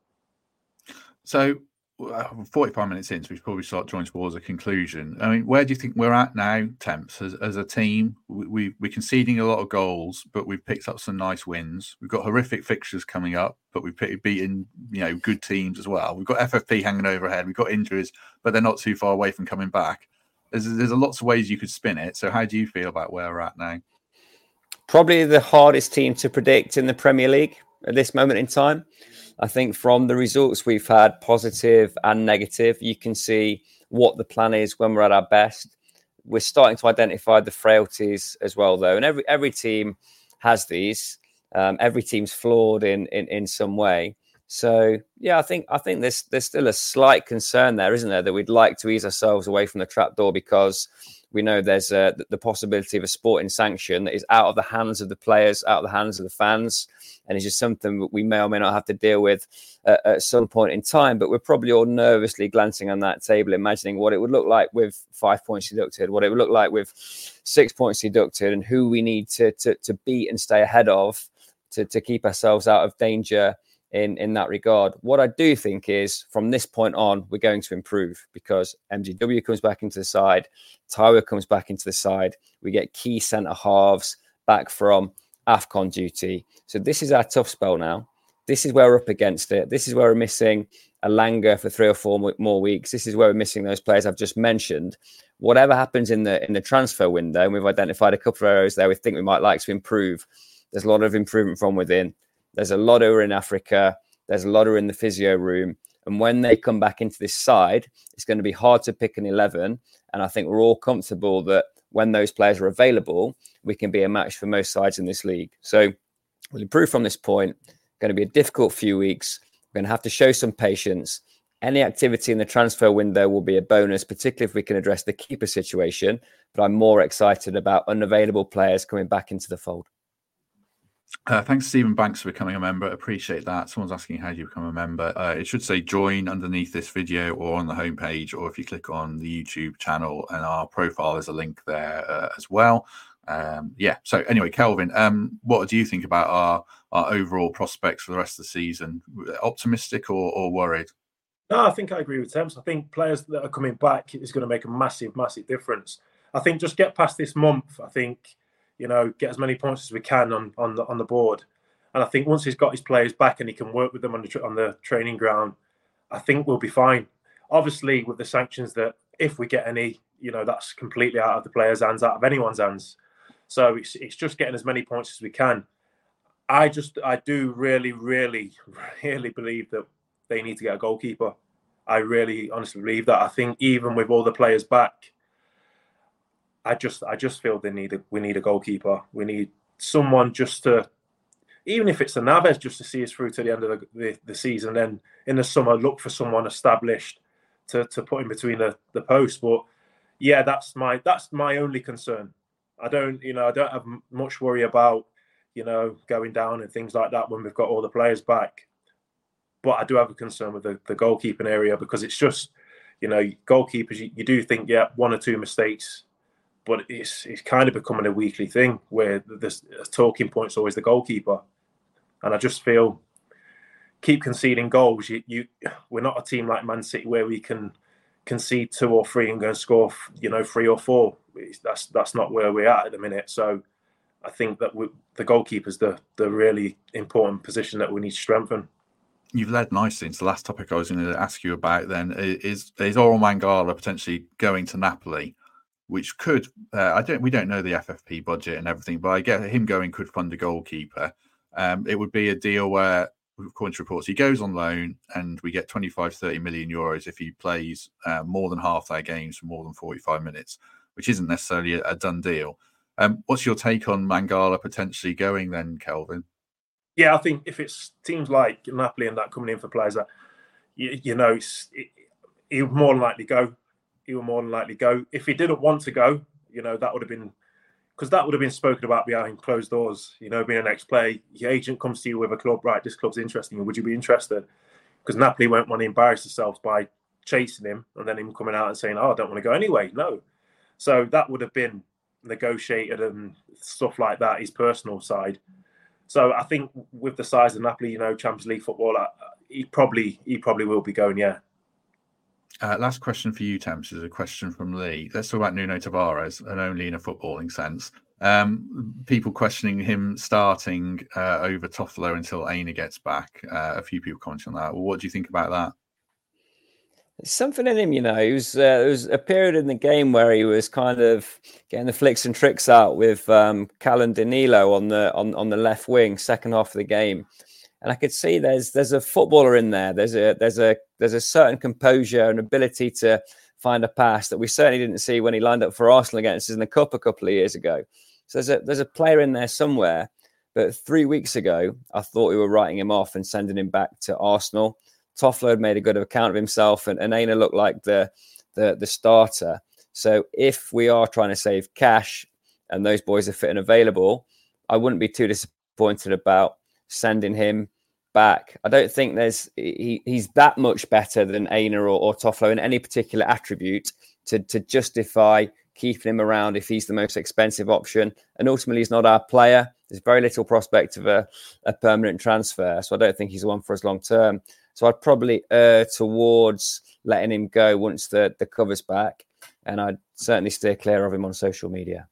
[SPEAKER 2] So uh, 45 minutes in, so we should probably start drawing towards a conclusion. I mean, where do you think we're at now, Temps, as, as a team? We, we, are conceding a lot of goals, but we've picked up some nice wins. We've got horrific fixtures coming up, but we've beaten, you know, good teams as well. We've got FFP hanging overhead. We've got injuries, but they're not too far away from coming back. There's, there's lots of ways you could spin it. So how do you feel about where we're at now?
[SPEAKER 3] Probably the hardest team to predict in the Premier League at this moment in time. I think from the results we've had, positive and negative, you can see what the plan is when we're at our best. We're starting to identify the frailties as well, though, and every every team has these. Um, every team's flawed in, in in some way. So yeah, I think I think there's there's still a slight concern there, isn't there, that we'd like to ease ourselves away from the trapdoor because we know there's a, the possibility of a sporting sanction that is out of the hands of the players, out of the hands of the fans, and it's just something that we may or may not have to deal with uh, at some point in time. But we're probably all nervously glancing on that table, imagining what it would look like with five points deducted, what it would look like with six points deducted, and who we need to to, to beat and stay ahead of to, to keep ourselves out of danger in in that regard. What I do think is from this point on, we're going to improve because MGW comes back into the side, Taiwo comes back into the side. We get key centre halves back from AFCON duty. So this is our tough spell now. This is where we're up against it. This is where we're missing Elanga for three or four more weeks. This is where we're missing those players I've just mentioned. Whatever happens in the in the transfer window, and we've identified a couple of areas there we think we might like to improve. There's a lot of improvement from within. There's a lot are in Africa. There's a lot are in the physio room. And when they come back into this side, it's going to be hard to pick an 11. And I think we're all comfortable that when those players are available, we can be a match for most sides in this league. So we'll improve from this point. Going to be a difficult few weeks. We're going to have to show some patience. Any activity in the transfer window will be a bonus, particularly if we can address the keeper situation. But I'm more excited about unavailable players coming back into the fold.
[SPEAKER 2] Uh, thanks, Stephen Banks, for becoming a member. Appreciate that. Someone's asking how do you become a member. Uh, it should say join underneath this video or on the homepage, or if you click on the YouTube channel and our profile, there's a link there uh, as well. Um, yeah. So anyway, Kelvin, um, what do you think about our our overall prospects for the rest of the season? Optimistic or, or worried?
[SPEAKER 4] No, I think I agree with Temps. I think players that are coming back is going to make a massive, massive difference. I think just get past this month. I think you know, get as many points as we can on on the on the board. And I think once he's got his players back and he can work with them on the on the training ground, I think we'll be fine. Obviously, with the sanctions that if we get any, you know, that's completely out of the players' hands, out of anyone's hands. So it's it's just getting as many points as we can. I just I do really, really, *laughs* really believe that they need to get a goalkeeper. I really honestly believe that. I think even with all the players back, I just I just feel they need a, we need a goalkeeper. We need someone just to even if it's a Navas just to see us through to the end of the, the, the, season. Then in the summer, look for someone established to, to put in between the, the posts. But yeah, that's my that's my only concern. I don't you know I don't have much worry about you know going down and things like that when we've got all the players back. But I do have a concern with the, the goalkeeping area because it's just you know goalkeepers you, you do think yeah one or two mistakes but it's it's kind of becoming a weekly thing where the talking point's always the goalkeeper, and I just feel keep conceding goals. You, you we're not a team like Man City where we can concede two or three and go and score, you know, three or four. It's, that's that's not where we're at at the minute. So I think that we, the goalkeeper's the the really important position that we need to strengthen.
[SPEAKER 2] You've led nicely into the last topic I was going to ask you about. Then is is Orel Mangala potentially going to Napoli? Which could uh, I don't we don't know the FFP budget and everything, but I get him going could fund a goalkeeper. Um, it would be a deal where, according to reports, he goes on loan and we get 25, 30 million euros if he plays uh, more than half their games for more than 45 minutes, which isn't necessarily a, a done deal. Um, what's your take on Mangala potentially going then, Kelvin?
[SPEAKER 4] Yeah, I think if it's teams like Napoli and that coming in for players that you, you know, it, he would more likely go he would more than likely go. If he didn't want to go, you know, that would have been because that would have been spoken about behind closed doors. You know, being an ex-player, your agent comes to you with a club, right? This club's interesting. Would you be interested? Because Napoli won't want to embarrass themselves by chasing him and then him coming out and saying, "Oh, I don't want to go anyway." No, so that would have been negotiated and stuff like that. His personal side. So I think with the size of Napoli, you know, Champions League football, uh, he probably he probably will be going. Yeah.
[SPEAKER 2] Uh, last question for you, Temps, is a question from Lee. Let's talk about Nuno Tavares, and only in a footballing sense. Um, people questioning him starting uh, over Toffolo until Aina gets back. Uh, a few people commenting on that. Well, what do you think about that?
[SPEAKER 3] something in him, you know. It was, uh, there was a period in the game where he was kind of getting the flicks and tricks out with um, Callum Danilo on the on, on the left wing, second half of the game, and I could see there's there's a footballer in there. There's a there's a there's a certain composure and ability to find a pass that we certainly didn't see when he lined up for Arsenal against us in the cup a couple of years ago. So there's a there's a player in there somewhere. But three weeks ago, I thought we were writing him off and sending him back to Arsenal. Toffolo had made a good account of himself, and, and Aina looked like the, the the starter. So if we are trying to save cash and those boys are fit and available, I wouldn't be too disappointed about sending him back. I don't think there's he, he's that much better than Aina or, or Toffolo in any particular attribute to to justify keeping him around if he's the most expensive option. And ultimately, he's not our player. There's very little prospect of a, a permanent transfer, so I don't think he's one for us long term. So I'd probably err towards letting him go once the, the cover's back. And I'd certainly steer clear of him on social media.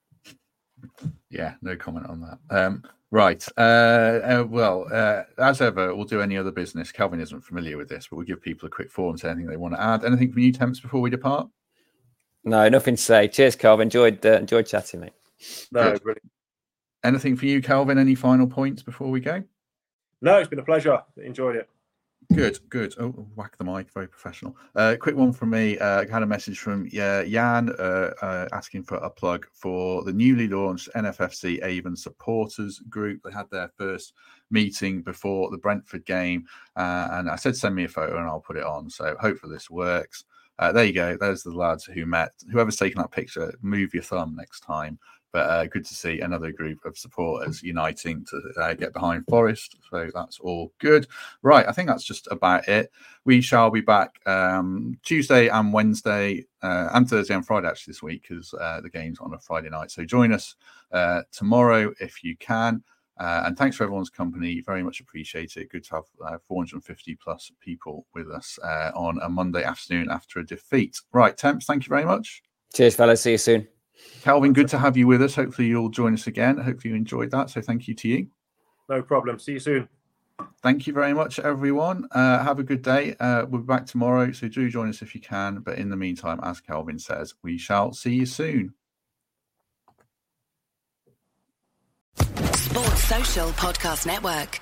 [SPEAKER 2] Yeah, no comment on that. Um, right. Uh, uh, well, uh, as ever, we'll do any other business. Kelvin isn't familiar with this, but we'll give people a quick forum to anything they want to add. Anything from you, Temps, before we depart?
[SPEAKER 3] No, nothing to say. Cheers, Kelvin. Enjoyed uh, enjoyed chatting, mate.
[SPEAKER 4] No, brilliant.
[SPEAKER 2] Anything for you, Kelvin? Any final points before we go?
[SPEAKER 4] No, it's been a pleasure. Enjoyed it.
[SPEAKER 2] Good, good. Oh, whack the mic, very professional. Uh, quick one from me. Uh, I had a message from uh, Jan uh, uh, asking for a plug for the newly launched NFFC Avon supporters group. They had their first meeting before the Brentford game, uh, and I said send me a photo and I'll put it on. So hopefully this works. there you go. There's the lads who met. Whoever's taking that picture, move your thumb next time. But uh, good to see another group of supporters uniting to uh, get behind Forest. So that's all good. Right, I think that's just about it. We shall be back um, Tuesday and Wednesday uh, and Thursday and Friday actually this week because uh, the game's on a Friday night. So join us uh, tomorrow if you can. Uh, and thanks for everyone's company. Very much appreciate it. Good to have uh, 450 plus people with us uh, on a Monday afternoon after a defeat. Right, Temps, thank you very much.
[SPEAKER 3] Cheers, fellas. See you soon.
[SPEAKER 2] Kelvin, good to have you with us. Hopefully, you'll join us again. Hopefully, you enjoyed that. So, thank you to you.
[SPEAKER 4] No problem. See you soon.
[SPEAKER 2] Thank you very much, everyone. Uh, have a good day. Uh, we'll be back tomorrow. So, do join us if you can. But in the meantime, as Kelvin says, we shall see you soon.
[SPEAKER 1] Sports Social Podcast Network.